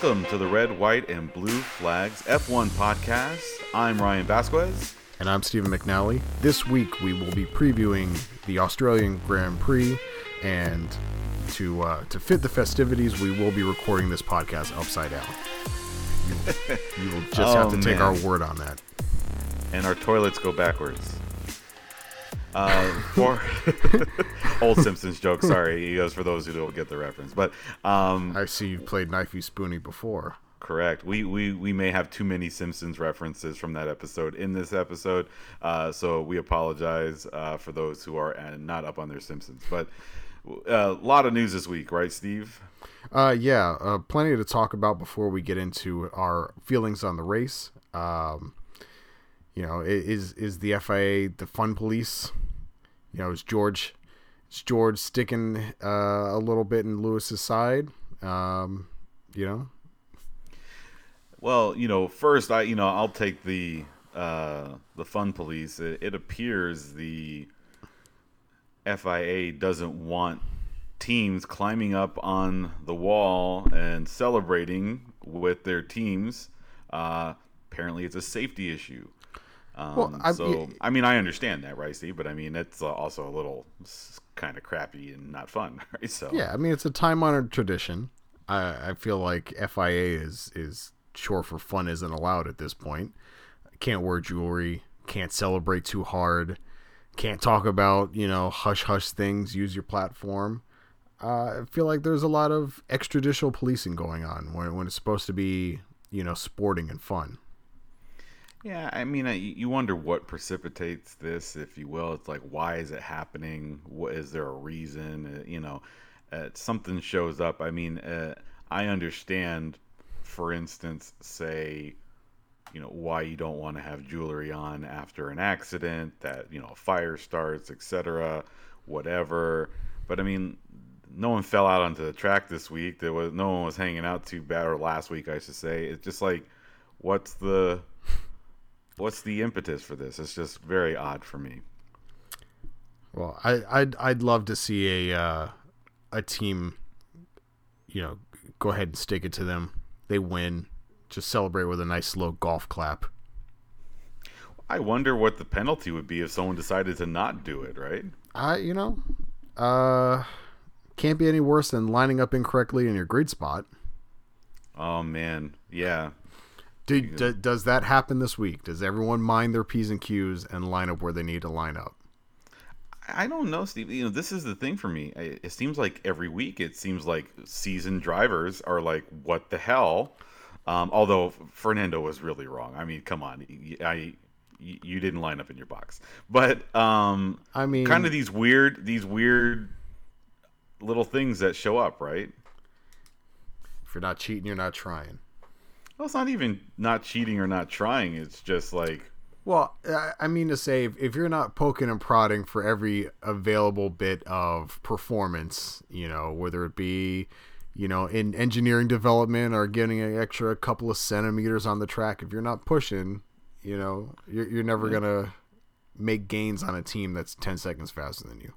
Welcome to the Red, White, and Blue Flags F1 podcast. I'm Ryan Vasquez. And I'm Stephen McNally. This week we will be previewing the Australian Grand Prix, and to uh, to fit the festivities, we will be recording this podcast upside down. You, you will just Oh, have to take our word on that. And our toilets go backwards. Uh, for old Simpsons joke, sorry, he goes for those who don't get the reference. But um, I see you played Knifey Spoony before. Correct. We, we we may have too many Simpsons references from that episode in this episode, uh, so we apologize uh, for those who are uh, not up on their Simpsons. But a lot of news this week, right, Steve? Uh, yeah, uh, plenty to talk about before we get into our feelings on the race. Um, you know, is is the FIA the fun police? You know, is George is George sticking uh, a little bit in Lewis's side? Um, you know, Well, you know, first I you know I'll take the uh, the fun police. It, it appears the FIA doesn't want teams climbing up on the wall and celebrating with their teams. Uh, apparently, it's a safety issue. Um, Well, I- so I mean, I understand that, right, Steve? But I mean, it's uh, also a little kind of crappy and not fun, right? So yeah. I mean, it's a time honored tradition. I, I feel like FIA is is sure for fun isn't allowed at this point. Can't wear jewelry. Can't celebrate too hard. Can't talk about you know hush hush things. Use your platform. Uh, I feel like there's a lot of extrajudicial policing going on when when it's supposed to be you know sporting and fun. Yeah, I mean, I, you wonder what precipitates this, if you will. It's like, why is it happening? What is there a reason? Uh, you know, uh, something shows up. I mean, uh, I understand, for instance, say, you know, why you don't want to have jewelry on after an accident, that you know, a fire starts, etc., whatever. But I mean, no one fell out onto the track this week. There was no one was hanging out too bad, or last week, I should say. It's just like, what's the what's the impetus for this? It's just very odd for me. Well, I, I'd I'd love to see a uh, a team, you know, go ahead and stick it to them. They win, just celebrate with a nice slow golf clap. I wonder what the penalty would be if someone decided to not do it, right? I you know, uh, can't be any worse than lining up incorrectly in your grid spot. Oh man, yeah. Do, do, does that happen this week? Does everyone mind their p's and q's and line up where they need to line up? I don't know, Steve. You know, this is the thing for me. It seems like every week, it seems like seasoned drivers are like, "What the hell?" Um, although Fernando was really wrong. I mean, come on, I, you didn't line up in your box. But um, I mean, kind of these weird, these weird little things that show up, right? if you're not cheating, you're not trying. Well, it's not even not cheating or not trying. It's just like, Well, I- mean to say, if, you're not poking and prodding for every available bit of performance, you know, whether it be, you know, in engineering development or getting an extra couple of centimeters on the track, if you're not pushing, you know, you're, you're never gonna make gains on a team that's ten seconds faster than you.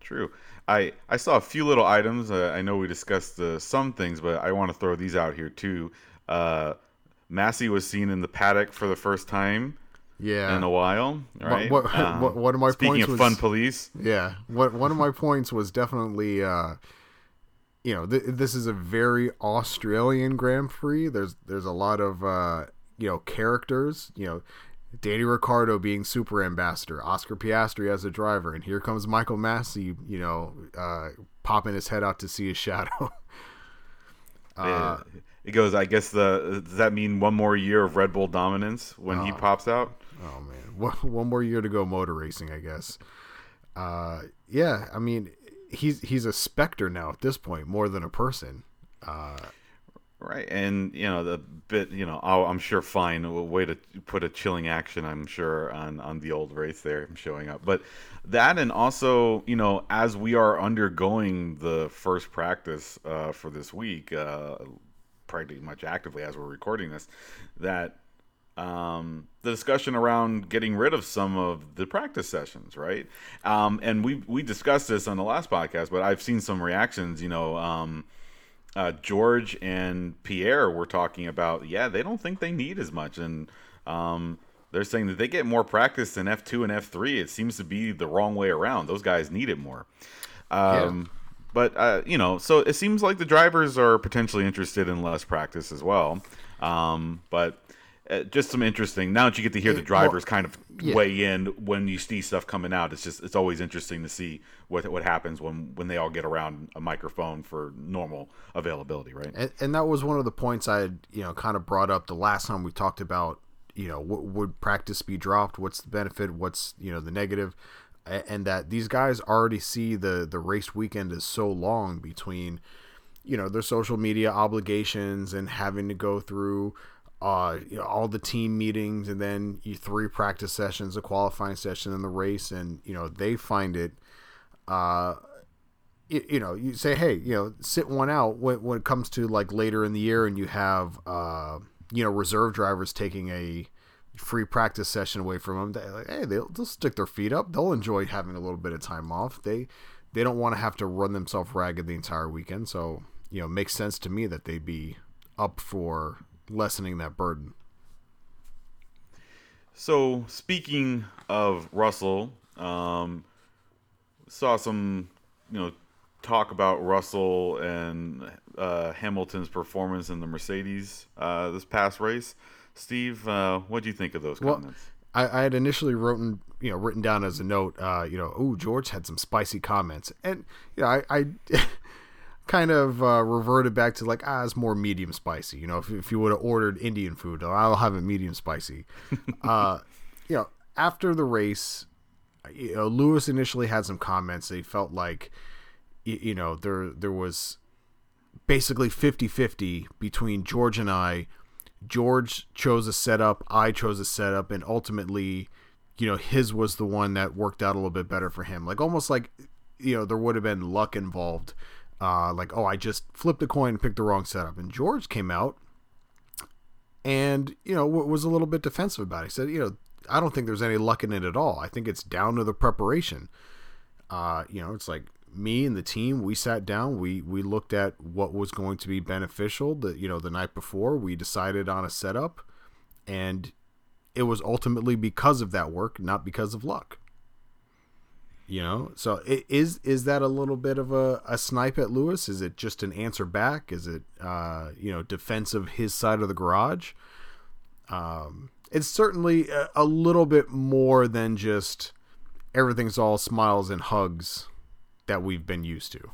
True. I I saw a few little items. Uh, I know we discussed uh, some things, but I want to throw these out here too. Uh, Masi was seen in the paddock for the first time Yeah. in a while. Right. what- Um, what- one of my speaking points of was- fun police. Yeah. What one of my points was definitely, uh, you know, th- this is a very Australian Grand Prix. There's there's a lot of uh, you know characters. You know, Danny Ricciardo being super ambassador, Oscar Piastri as a driver, and here comes Michael Masi. You know, uh, popping his head out to see his shadow. Uh, it goes. I guess the does that mean one more year of Red Bull dominance when he pops out? Oh man, one, one more year to go motor racing, I guess. Uh, yeah, I mean, he's he's a specter now at this point, more than a person. Uh, Right, and you know the bit, you know, oh, I'm sure fine. A way to put a chilling action, I'm sure on on the old race there showing up. But that, and also, you know, as we are undergoing the first practice uh, for this week, uh, pretty much actively as we're recording this, that um, the discussion around getting rid of some of the practice sessions, right? Um, and we we discussed this on the last podcast, but I've seen some reactions, you know. Um, uh, George and Pierre were talking about, yeah, they don't think they need as much, and um, they're saying that they get more practice in F two and F three. It seems to be the wrong way around. Those guys need it more. Um, yeah. But uh, you know, so it seems like the drivers are potentially interested in less practice as well. Um, but uh, just some interesting. Now that you get to hear the drivers well, kind of yeah. weigh in when you see stuff coming out, it's just it's always interesting to see what what happens when when they all get around a microphone for normal availability, right? And, and that was one of the points I had you know kind of brought up the last time we talked about you know w- would practice be dropped? What's the benefit? What's you know the negative? And that these guys already see the the race weekend is so long between you know their social media obligations and having to go through uh, you know, all the team meetings and then you three practice sessions, a qualifying session, and the race, and you know they find it. Uh, you, you know, you say, hey, you know, sit one out when, when it comes to like later in the year, and you have uh, you know reserve drivers taking a free practice session away from them. They, like, hey, they'll, they'll stick their feet up. They'll enjoy having a little bit of time off. They they don't want to have to run themselves ragged the entire weekend. So you know, makes sense to me that they'd be up for lessening that burden. So speaking of Russell, um, saw some you know talk about Russell and uh, Hamilton's performance in the Mercedes uh, this past race. Steve, uh, what do you think of those comments? Well, I, I, had initially written, you know, written down as a note, uh, you know, oh, George had some spicy comments, and you know, I, I kind of uh, reverted back to like ah, it's more medium spicy. You know, if, if you would have ordered Indian food, I'll have it medium spicy. uh, you know, after the race, you know, Lewis initially had some comments. They felt like, you, you know, there there was basically 50-50 between George and I. George chose a setup, I chose a setup, and ultimately, you know, his was the one that worked out a little bit better for him. Like almost like, you know, there would have been luck involved uh, like, oh, I just flipped a coin and picked the wrong setup. And George came out and, you know, was a little bit defensive about it. He said, you know, I don't think there's any luck in it at all. I think it's down to the preparation. Uh, you know, it's like me and the team, we sat down, we we looked at what was going to be beneficial. The you know the night before, we decided on a setup, and it was ultimately because of that work, not because of luck. You know, so is is that a little bit of a, a snipe at Lewis? Is it just an answer back? Is it uh, you know defense of his side of the garage? Um, it's certainly a, a little bit more than just everything's all smiles and hugs that we've been used to.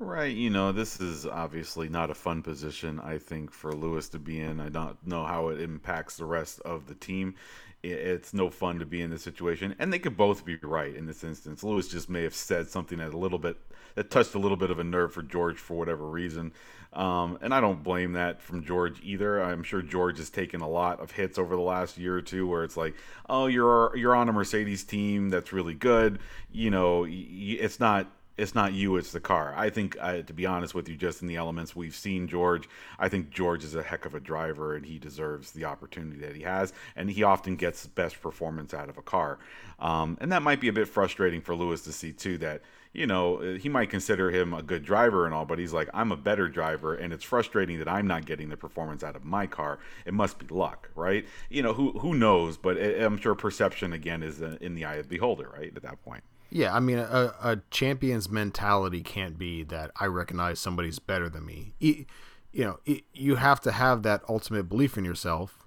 Right, you know, this is obviously not a fun position, I think, for Lewis to be in. I don't know how it impacts the rest of the team it's no fun to be in this situation. And they could both be right in this instance. Lewis just may have said something that a little bit that touched a little bit of a nerve for George for whatever reason. Um, and I don't blame that from George either. I'm sure George has taken a lot of hits over the last year or two where it's like, oh, you're you're on a Mercedes team that's really good. You know, it's not it's not you, it's the car. I think, uh, to be honest with you, just in the elements we've seen George, I think George is a heck of a driver and he deserves the opportunity that he has. And he often gets the best performance out of a car. Um, and that might be a bit frustrating for Lewis to see, too, that, you know, he might consider him a good driver and all, but he's like, I'm a better driver. And it's frustrating that I'm not getting the performance out of my car. It must be luck, right? You know, who, who knows? But uh, I'm sure perception, again, is uh, in the eye of the beholder, right? At that point. Yeah, I mean, a, a champion's mentality can't be that I recognize somebody's better than me. You, you know, it, you have to have that ultimate belief in yourself.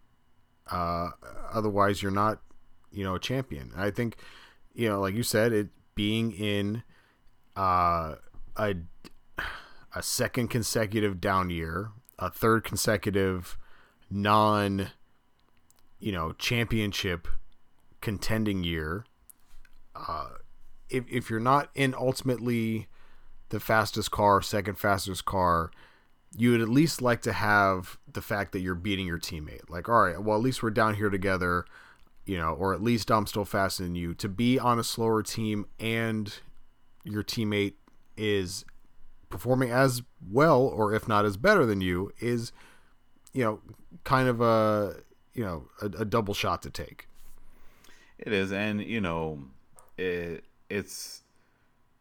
Uh, otherwise, you're not, you know, a champion. I think, you know, like you said, it being in uh, a a second consecutive down year, a third consecutive non, you know, championship contending year. Uh, if, if you're not in ultimately the fastest car, second fastest car, you would at least like to have the fact that you're beating your teammate. Like, all right, well, at least we're down here together, you know, or at least I'm still faster than you. To be on a slower team and your teammate is performing as well, or if not as better than you, is, you know, kind of a, you know, a, a double shot to take. It is. And, you know, it, it's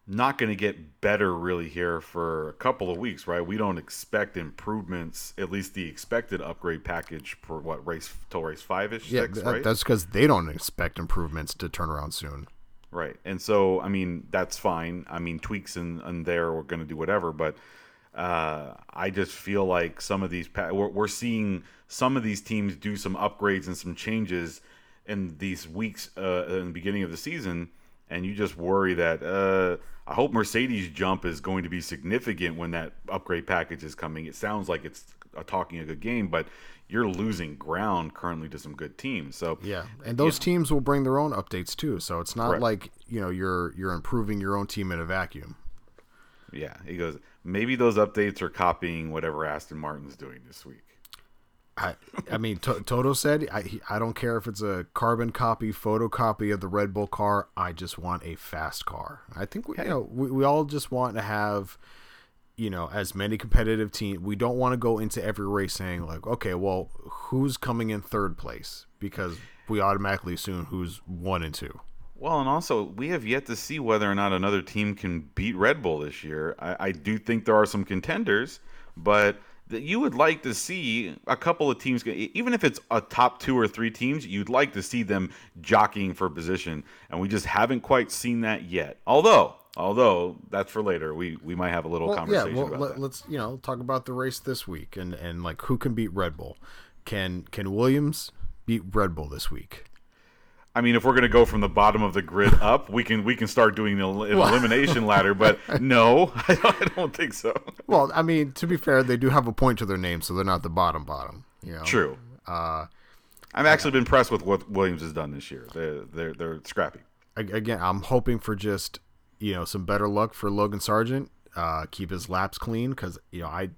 not going to get better really here for a couple of weeks, right? We don't expect improvements, at least the expected upgrade package for what race till race five ish, Yeah, six, that- right? that's because they don't expect improvements to turn around soon. Right. And so, I mean, that's fine. I mean, tweaks and, and there we're going to do whatever. But uh, I just feel like some of these, pa- we're, we're seeing some of these teams do some upgrades and some changes in these weeks uh, in the beginning of the season. And you just worry that uh, I hope Mercedes' jump is going to be significant when that upgrade package is coming. It sounds like it's a, talking a good game, but you're losing ground currently to some good teams. So Yeah, and those teams will bring their own updates too. So it's not like you know you're you're improving your own team in a vacuum. Yeah, he goes. Maybe those updates are copying whatever Aston Martin's doing this week. I I mean to- Toto said I he- I don't care if it's a carbon copy, photocopy of the Red Bull car. I just want a fast car. I think we, you know we, we all just want to have you know as many competitive teams. We don't want to go into every race saying like okay, well who's coming in third place because we automatically assume who's one and two. Well, and also we have yet to see whether or not another team can beat Red Bull this year. I, I do think there are some contenders, but that you would like to see a couple of teams, even if it's a top two or three teams, you'd like to see them jockeying for position, and we just haven't quite seen that yet. Although, although that's for later. We we might have a little Well, conversation yeah, well, about let, that. let's you know talk about the race this week and and like who can beat Red Bull. Can can Williams beat Red Bull this week? I mean, if we're gonna go from the bottom of the grid up, we can we can start doing an el- elimination ladder. But no, I don't, think so. Well, I mean, to be fair, they do have a point to their name, so they're not the bottom bottom. You know, True. Uh, I've actually been impressed with what Williams has done this year. They're they're, they're scrappy. again, I'm hoping for just you know some better luck for Logan Sargent. Uh, keep his laps clean because you know I,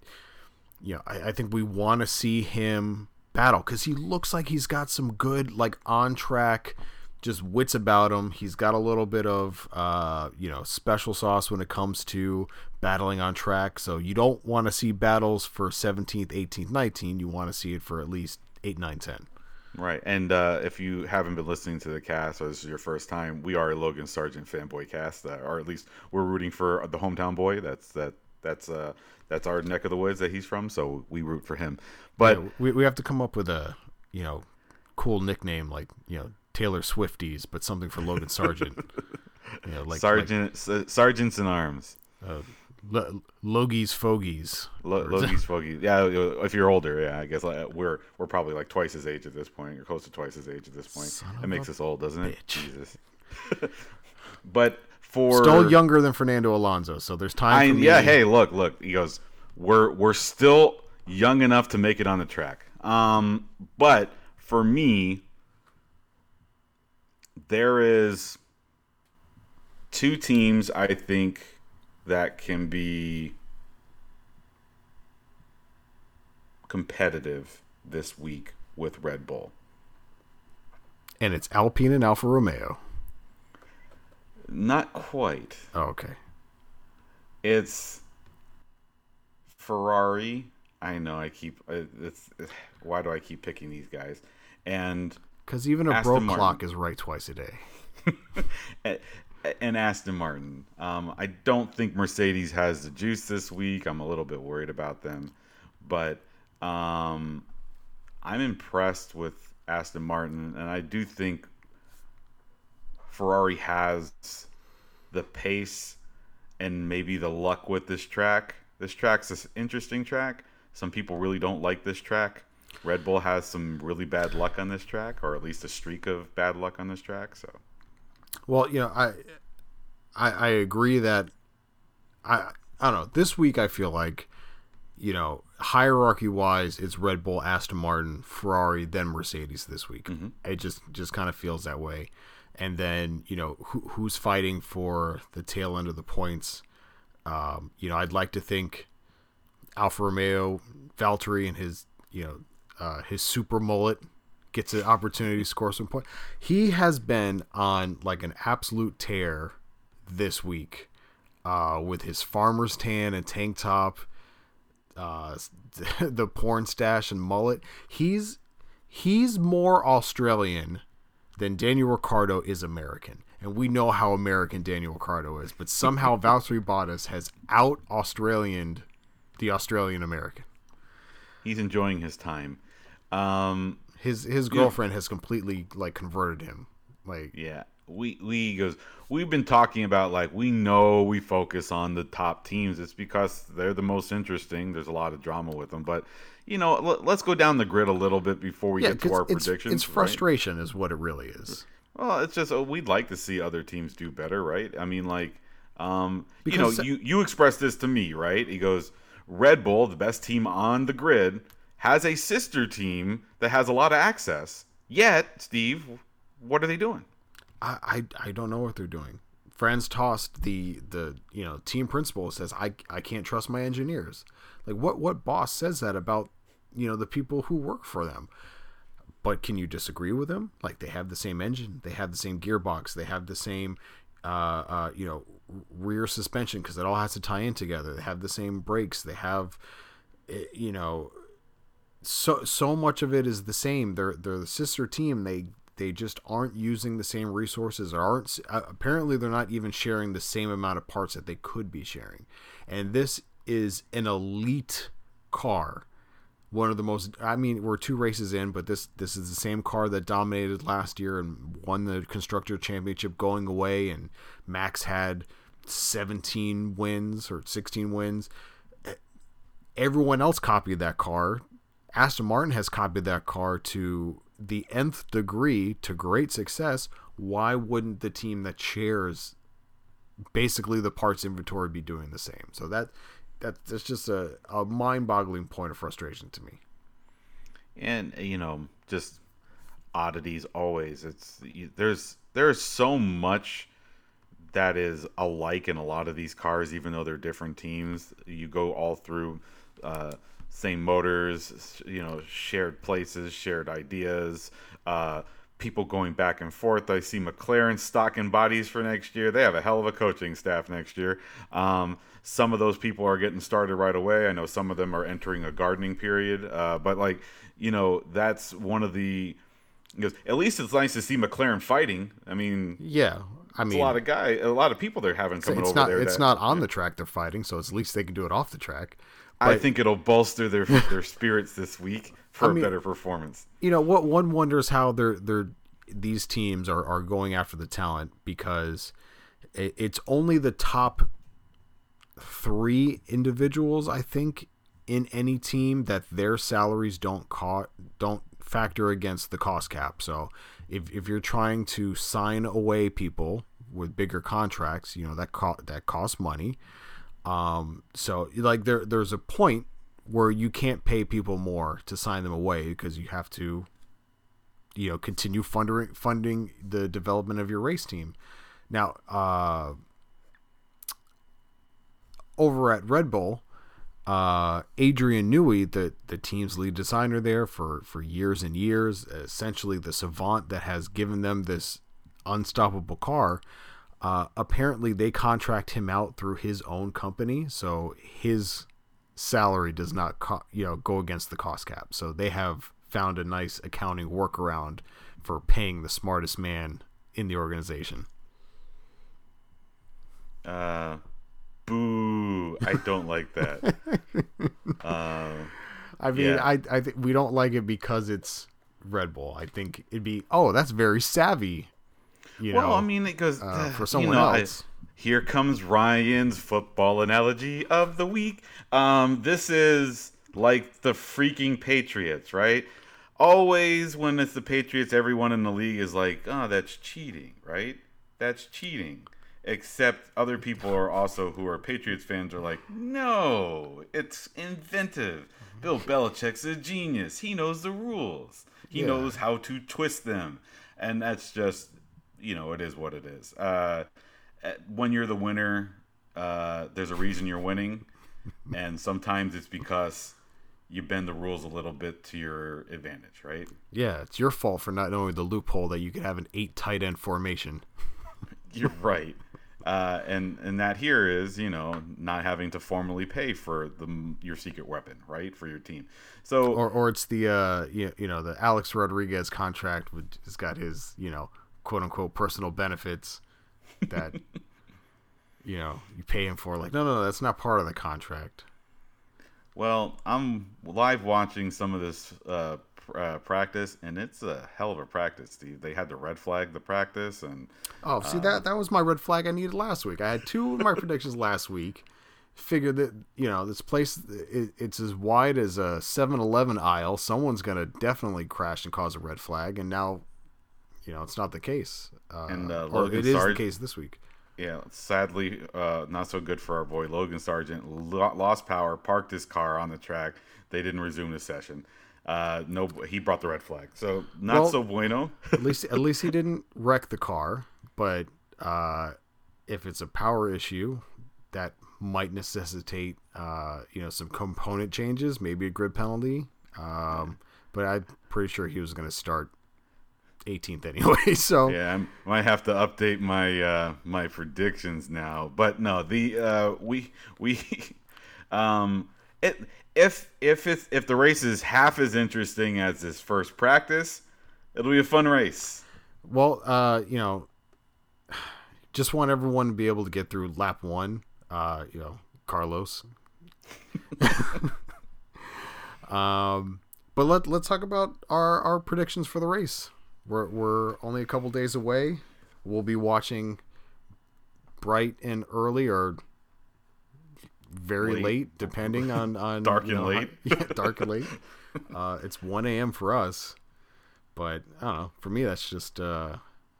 you know I, I think we want to see him battle because he looks like he's got some good like on track just wits about him. He's got a little bit of uh, you know special sauce when it comes to battling on track. So you don't want to see battles for 17th, 18th, 19th. You want to see it for at least 8, 9, 10. Right. And uh, if you haven't been listening to the cast or this is your first time, we are a Logan Sargent fanboy cast, uh, or at least we're rooting for the hometown boy. That's that that's uh that's our neck of the woods that he's from, so we root for him. But Yeah, we, we have to come up with a you know cool nickname like you know Taylor Swifties, but something for Logan Sargent. you know, like Sergeant S- Sergeants in Arms. uh, Lo- Logies Fogies. Lo- Logies Fogies. Yeah, if you're older, yeah, I guess uh, we're we're probably like twice his age at this point, or close to twice his age at this point. Son It makes us old, doesn't it? Jesus. but for Still younger than Fernando Alonso, so there's time. I, yeah, hey, look, look. He goes, we're we're still young enough to make it on the track. Um, but for me, there is two teams I think that can be competitive this week with Red Bull. and it's Alpine and Alfa Romeo. Not quite. Oh, okay. It's Ferrari. I know I keep uh, it's why do I keep picking these guys? And Because even a Aston broke Martin. clock is right twice a day. and Aston Martin. Um, I don't think Mercedes has the juice this week. I'm a little bit worried about them, but um, I'm impressed with Aston Martin, and I do think Ferrari has the pace and maybe the luck with this track. This track's an interesting track. Some people really don't like this track. Red Bull has some really bad luck on this track, or at least a streak of bad luck on this track. So Well, you know, I, I, I agree that I, I don't know. This week, I feel like, you know, hierarchy wise, it's Red Bull, Aston Martin, Ferrari, then Mercedes this week. Mm-hmm. It just just kind of feels that way. And then you know who, who's fighting for the tail end of the points. Um, you know, I'd like to think Alfa Romeo, Valtteri, and his you know uh, his super mullet gets an opportunity to score some points. He has been on like an absolute tear this week uh, with his farmer's tan and tank top, uh, the porn stash and mullet. He's he's more Australian than Daniel Ricciardo is American. and we know how American Daniel Ricciardo is, but somehow Valtteri Bottas has out Australianed the Australian American. He's enjoying his time. Um, his his girlfriend yeah. has completely like converted him. Like yeah, we we goes. We've been talking about like we know we focus on the top teams. It's because they're the most interesting. There's a lot of drama with them, but you know, let, us go down the grid a little bit before we yeah, get to our it's, predictions. It's frustration, right? is what it really is. Well, it's just oh, we'd like to see other teams do better, right? I mean, like, um, you know, you you expressed this to me, right? He goes, Red Bull, the best team on the grid, has a sister team that has a lot of access. Yet, Steve, what are they doing? I I, I don't know what they're doing. Franz Tost the the you know team principal, says I I can't trust my engineers. Like what what boss says that about you know the people who work for them? But can you disagree with them? Like they have the same engine, they have the same gearbox, they have the same uh, uh, you know rear suspension because it all has to tie in together. They have the same brakes. They have eh, you know so so much of it is the same. They're they're the sister team. They they just aren't using the same resources or aren't uh, apparently they're not even sharing the same amount of parts that they could be sharing. And this is an elite car. One of the most I mean, we're two races in, but this this is the same car that dominated last year and won the constructor championship going away and Max had 17 wins or 16 wins. Everyone else copied that car. Aston Martin has copied that car to the nth degree to great success. Why wouldn't the team that shares basically the parts inventory be doing the same? So that that that's just a, a mind-boggling point of frustration to me. And you know, just oddities always. It's there's there's so much that is alike in a lot of these cars, even though they're different teams. You go all through uh, same motors, you know, shared places, shared ideas, uh, people going back and forth. I see McLaren stocking bodies for next year. They have a hell of a coaching staff next year. Um, some of those people are getting started right away. I know some of them are entering a gardening period, uh, but like, you know, that's one of the. Because at least it's nice to see McLaren fighting. I mean, yeah, I mean, a lot of guy, a lot of people they're having coming it's over not, there. It's that, not on yeah. the track they're fighting, so at least they can do it off the track. I think it'll bolster their their spirits this week for I mean, a better performance. You know what? One wonders how they're they're these teams are are going after the talent because it, it's only the top three individuals I think in any team that their salaries don't co- don't factor against the cost cap. So if if you're trying to sign away people with bigger contracts, you know that co- that costs money. Um, so like there there's a point where you can't pay people more to sign them away because you have to you know continue funding funding the development of your race team. Now, uh, over at Red Bull, uh, Adrian Newey, the the team's lead designer there for for years and years, essentially the savant that has given them this unstoppable car. Uh, apparently, they contract him out through his own company, so his salary does not co- you know go against the cost cap. So they have found a nice accounting workaround for paying the smartest man in the organization. Uh, boo! I don't like that. uh, I mean, yeah. I I think we don't like it because it's Red Bull. I think it'd be oh, that's very savvy you well, know, I mean, it goes uh, for someone you know, else. I, here comes Ryan's football analogy of the week. Um, this is like the freaking Patriots, right? Always when it's the Patriots, everyone in the league is like, "Oh, that's cheating," right? That's cheating. Except other people are also who are Patriots fans are like, "No, it's inventive." Bill Belichick's a genius. He knows the rules. He yeah. knows how to twist them. And that's just you know, it is what it is. Uh, when you're the winner, uh, there's a reason you're winning, and sometimes it's because you bend the rules a little bit to your advantage, right? Yeah, it's your fault for not knowing the loophole that you could have an eight tight end formation. you're right. Uh, and and that here is you know not having to formally pay for the your secret weapon right for your team so or or it's the uh you, you know the Alex Rodriguez contract which has got his you know quote unquote personal benefits that you know you pay him for. Like, no, no, no, that's not part of the contract. Well, I'm live watching some of this uh, pr- uh, practice, and it's a hell of a practice, Steve. They had to red flag the practice, and Oh, see that that was my red flag I needed last week. I had two of my predictions last week. Figured that you know this place it, it's as wide as a 7-Eleven aisle. Someone's gonna definitely crash and cause a red flag, and now you know it's not the case. Uh, And, uh, or Logan it is the case this week. yeah, sadly, uh, not so good for our boy Logan Sargent. Lo- lost power, parked his car on the track. They didn't resume the session. Uh, no, he brought the red flag, so not Well- so bueno. At least at least he didn't wreck the car. But uh, if it's a power issue, that might necessitate uh, you know some component changes, maybe a grid penalty. Um, but I'm pretty sure he was going to start 18th anyway. So Yeah, I might have to update my uh, my predictions now. But no, the uh, we we um it if if it's if the race is half as interesting as this first practice, it'll be a fun race. well, uh, you know, just want everyone to be able to get through lap one. Uh, you know, Carlos. um, but let let's talk about our our predictions for the race. We're we're only a couple days away. We'll be watching bright and early or very Late. late, depending on on Dark and know, late. how- yeah, dark and late. Uh, it's one a.m. for us, but I don't know. For me, that's just uh,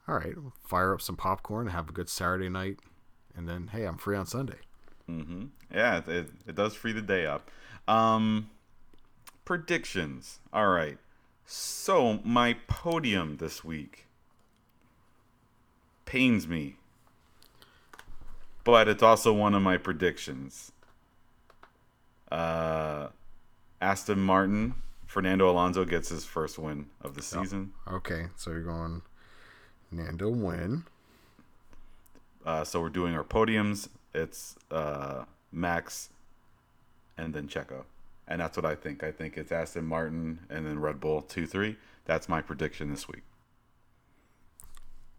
all right. Fire up some popcorn, have a good Saturday night, and then hey, I'm free on Sunday. Mm-hmm. Yeah, it, it, it does free the day up. Um, predictions. All right. So my podium this week pains me, but it's also one of my predictions. Uh, Aston Martin, Fernando Alonso gets his first win of the season. Okay, so you're going Nando win. Uh, so we're doing our podiums. It's uh, Max and then Checo. And that's what I think. I think it's Aston Martin and then Red Bull 2 3. That's my prediction this week.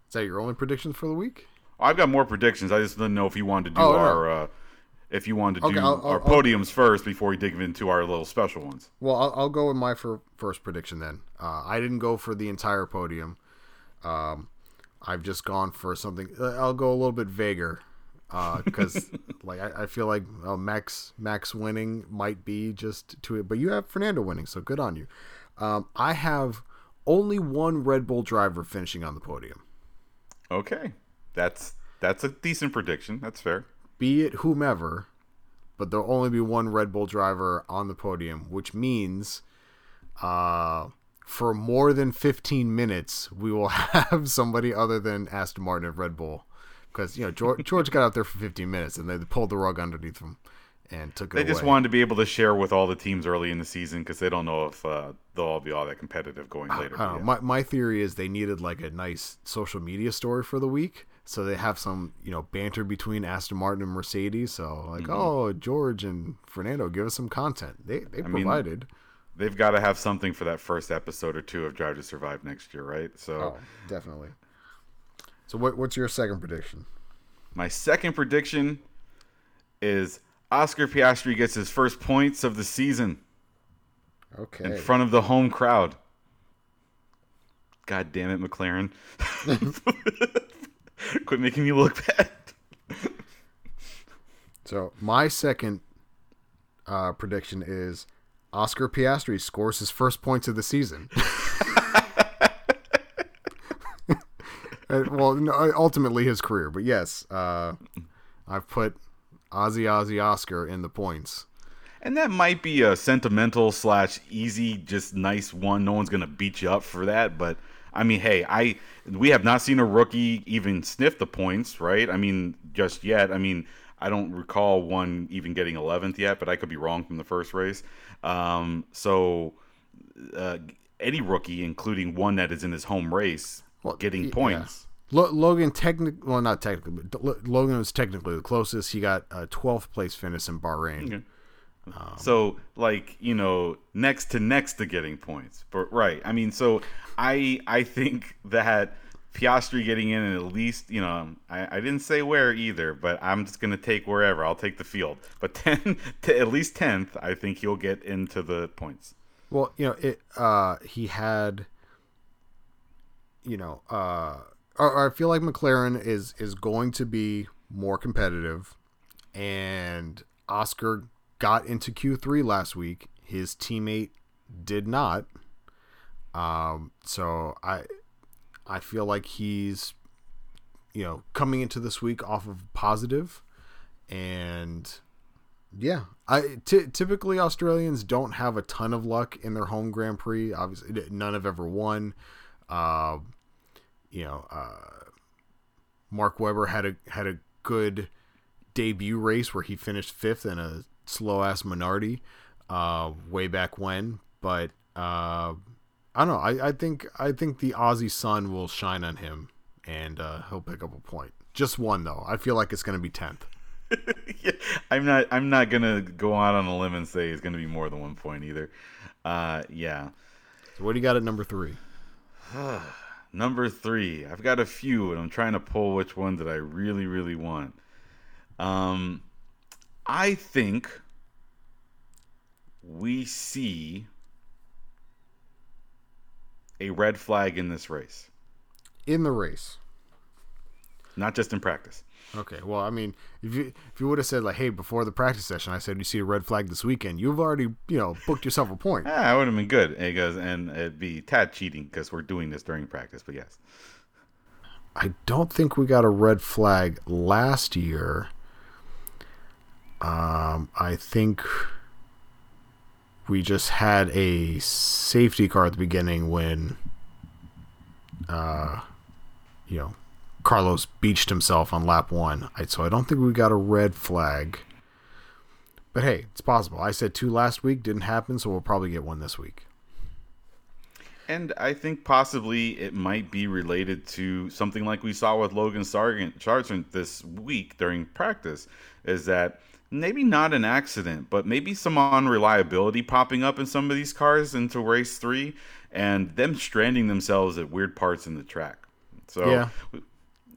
Is that your only predictions for the week? I've got more predictions. I just didn't know if you wanted to do Oh, no. our. Uh, if you wanted to Okay, do I'll- I'll- our I'll- podiums first before we dig into our little special ones. Well, I'll, I'll go with my fir- first prediction then. Uh, I didn't go for the entire podium. Um, I've just gone for something. uh, I'll go a little bit vaguer because, like, I, I feel like uh, Max Max winning might be just to it, but you have Fernando winning, so good on you. Um, I have only one Red Bull driver finishing on the podium. Okay. That's that's a decent prediction. That's fair. be it whomever, but there'll only be one Red Bull driver on the podium, which means uh, for more than 15 minutes, we will have somebody other than Aston Martin and Red Bull. Because, you know, George, George got out there for 15 minutes and they pulled the rug underneath him and took it They away. just wanted to be able to share with all the teams early in the season because they don't know if uh, they'll all be all that competitive going uh, later. I don't know. Yeah. My, my theory is they needed like a nice social media story for the week. So they have some, you know, banter between Aston Martin and Mercedes. So like, mm-hmm. oh, George and Fernando, give us some content. They they mean, provided. They've got to have something for that first episode or two of Drive to Survive next year, right? So Oh, definitely. So what what's your second prediction? my second prediction is Oscar Piastri gets his first points of the season Okay. in front of the home crowd. God damn it, McLaren. Quit making me look bad. So my second uh, prediction is Oscar Piastri scores his first points of the season. Uh, well, no, ultimately his career, but yes, uh, I've put Ozzy Ozzy Oscar in the points. And that might be a sentimental slash easy, just nice one. No one's gonna beat you up for that. But I mean, hey, I we have not seen a rookie even sniff the points, right? I mean, just yet. I mean, I don't recall one even getting 11th yet, but I could be wrong from the first race. Um, so uh, any rookie, including one that is in his home race, getting y- points. Lo- Logan technically, well, not technically, but Lo- Logan was technically the closest. He got a 12th place finish in Bahrain. So like you know next to next to getting points, but right. I mean, so I I think that Piastri getting in and at least, you know, I, I didn't say where either, but I'm just going to take wherever. I'll take the field. But 10 to at least 10th, I think he'll get into the points. Well, you know, it uh he had you know, uh I feel like McLaren is is going to be more competitive and Oscar got into Q3 last week. His teammate did not. Um so I I feel like he's you know, coming into this week off of positive and yeah, I t- typically Australians don't have a ton of luck in their home Grand Prix. Obviously, none have ever won. Uh, you know, uh, Mark Webber had a had a good debut race where he finished fifth in a slow ass Minardi uh, way back when. But uh, I don't know. I, I think I think the Aussie sun will shine on him, and uh, he'll pick up a point. Just one though. I feel like it's going to be tenth. yeah, I'm not. I'm not gonna go out on a limb and say it's gonna be more than one point either. Uh, yeah. So what do you got at number three? number three. I've got a few, and I'm trying to pull which one that I really, really want. Um, I think we see a red flag in this race. In the race, not just in practice. Okay, well, I mean, if you if you would have said like, "Hey, before the practice session, I said you see a red flag this weekend," you've already you know booked yourself a point. Yeah, I would have been good. It goes, and it'd be tad cheating because we're doing this during practice. But yes, I don't think we got a red flag last year. Um, I think we just had a safety car at the beginning when, uh, you know, Carlos beached himself on lap one. So I don't think we got a red flag. But hey, it's possible. I said two last week, didn't happen, so we'll probably get one this week. And I think possibly it might be related to something like we saw with Logan Sargent, Sargent this week during practice, is that maybe not an accident, but maybe some unreliability popping up in some of these cars into race three and them stranding themselves at weird parts in the track. So yeah.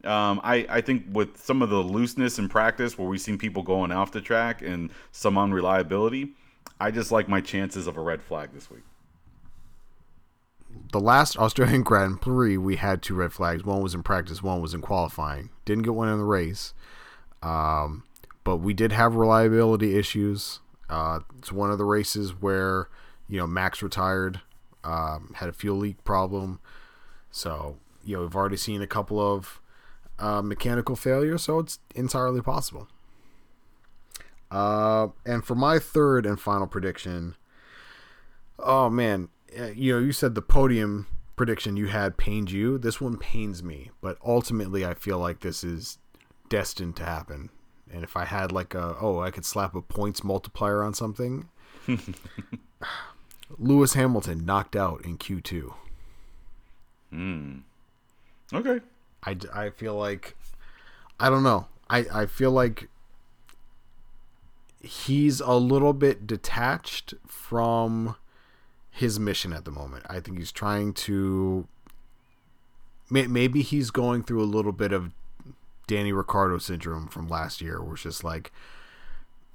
Um, I, I think with some of the looseness in practice where we've seen people going off the track and some unreliability, I just like my chances of a red flag this week. The last Australian Grand Prix, we had two red flags. One was in practice, one was in qualifying. Didn't get one in the race. Um, but we did have reliability issues. Uh, it's one of the races where, you know, Max retired, um, had a fuel leak problem. So, you know, we've already seen a couple of uh, mechanical failure, so it's entirely possible. Uh, and for my third and final prediction, oh man, you know, you said the podium prediction you had pained you. This one pains me, but ultimately, I feel like this is destined to happen. And if I had like a, oh, I could slap a points multiplier on something. Lewis Hamilton knocked out in Q2. Hmm. Okay. I, I feel like I don't know. I, I feel like he's a little bit detached from his mission at the moment. I think he's trying to maybe he's going through a little bit of Danny Ricciardo syndrome from last year where it's just like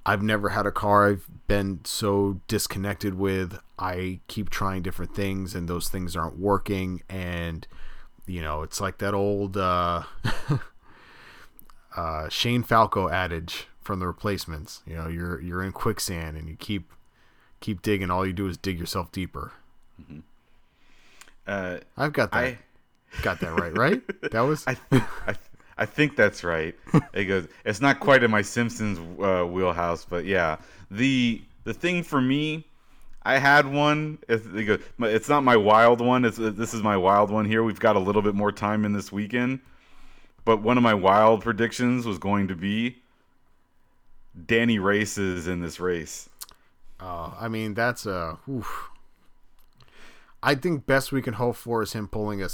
I've never had a car I've been so disconnected with. I keep trying different things and those things aren't working and you know, it's like that old uh, uh, Shane Falco adage from the replacements. You know, you're you're in quicksand and you keep keep digging. All you do is dig yourself deeper. Mm-hmm. Uh, I've got that. I, got that right, right? That was. I, I, I think that's right. It goes. It's not quite in my Simpsons uh, wheelhouse, but yeah. The the thing for me I had one. It's not my wild one. It's, this is my wild one here. We've got a little bit more time in this weekend, but one of my wild predictions was going to be Danny races in this race. Uh, I mean, that's a. Oof. I think best we can hope for is him pulling a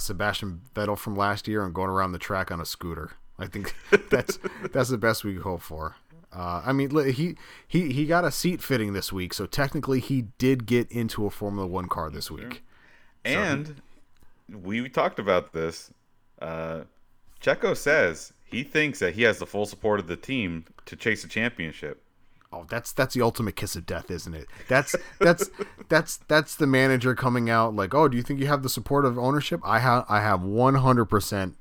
Sebastian Vettel from last year and going around the track on a scooter. I think that's that's the best we can hope for. Uh, I mean, he he he got a seat fitting this week, so technically he did get into a Formula One car this week. And so, we talked about this. uh, Checo says he thinks that he has the full support of the team to chase a championship. Oh, that's that's the ultimate kiss of death, isn't it? That's that's that's that's the manager coming out like, "Oh, do you think you have the support of ownership?" I have I have 100%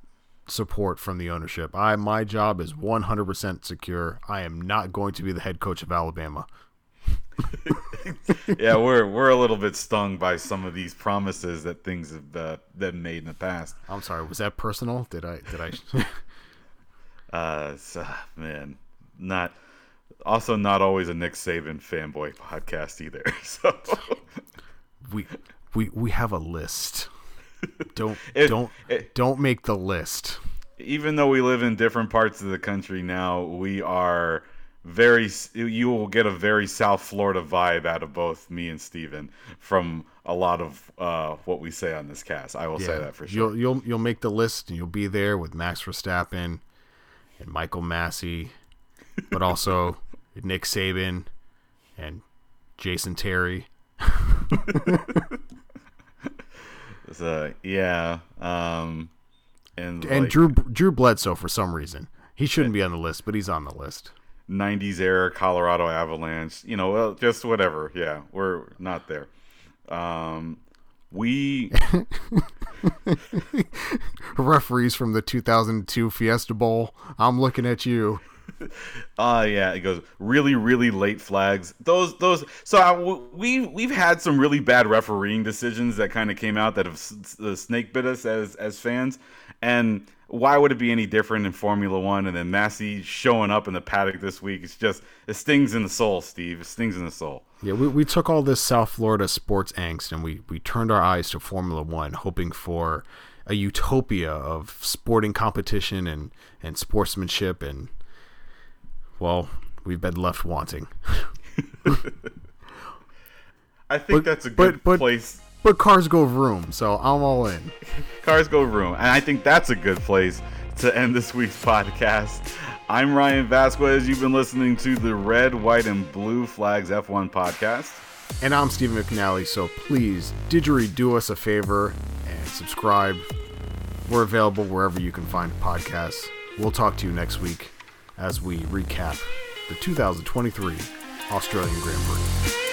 support from the ownership. I my job is 100% secure. I am not going to be the head coach of Alabama. yeah, we're we're a little bit stung by some of these promises that things have uh, been made in the past. I'm sorry, was that personal? Did I did I Uh, so, man, not also not always a Nick Saban fanboy podcast either. So we we we have a list. Don't If- don't it- don't make the list. even though we live in different parts of the country now, we are very. You will get a very South Florida vibe out of both me and Stephen from a lot of uh, what we say on this cast. I will say that for sure. You'll you'll you'll make the list and you'll be there with Max Verstappen and Michael Masi, but also Nick Saban and Jason Terry. So, yeah, um, and And like, Drew Drew Bledsoe for some reason. He shouldn't be on the list, but he's on the list. 90s era Colorado Avalanche, you know, well, just whatever. Yeah, we're not there. Um, we Referees from the 2002 Fiesta Bowl. I'm looking at you. Uh yeah, it goes really really late flags. Those those so I, we we've had some really bad refereeing decisions that kind of came out that have uh, snake bit us as as fans. And why would it be any different in Formula 1 and then Masi showing up in the paddock this week? It's just it stings in the soul, Steve. It stings in the soul. Yeah, we, we took all this South Florida sports angst and we, we turned our eyes to Formula One, hoping for a utopia of sporting competition and, and sportsmanship. And, well, we've been left wanting. I think But- that's a good but- place. But cars go room, so I'm all in. Cars go room. And I think that's a good place to end this week's podcast. I'm Ryan Vasquez. You've been listening to the Red, White, and Blue Flags F1 podcast. And I'm Stephen McNally, so please, didgeridoo do us a favor and subscribe. We're available wherever you can find podcasts. We'll talk to you next week as we recap the 2023 Australian Grand Prix.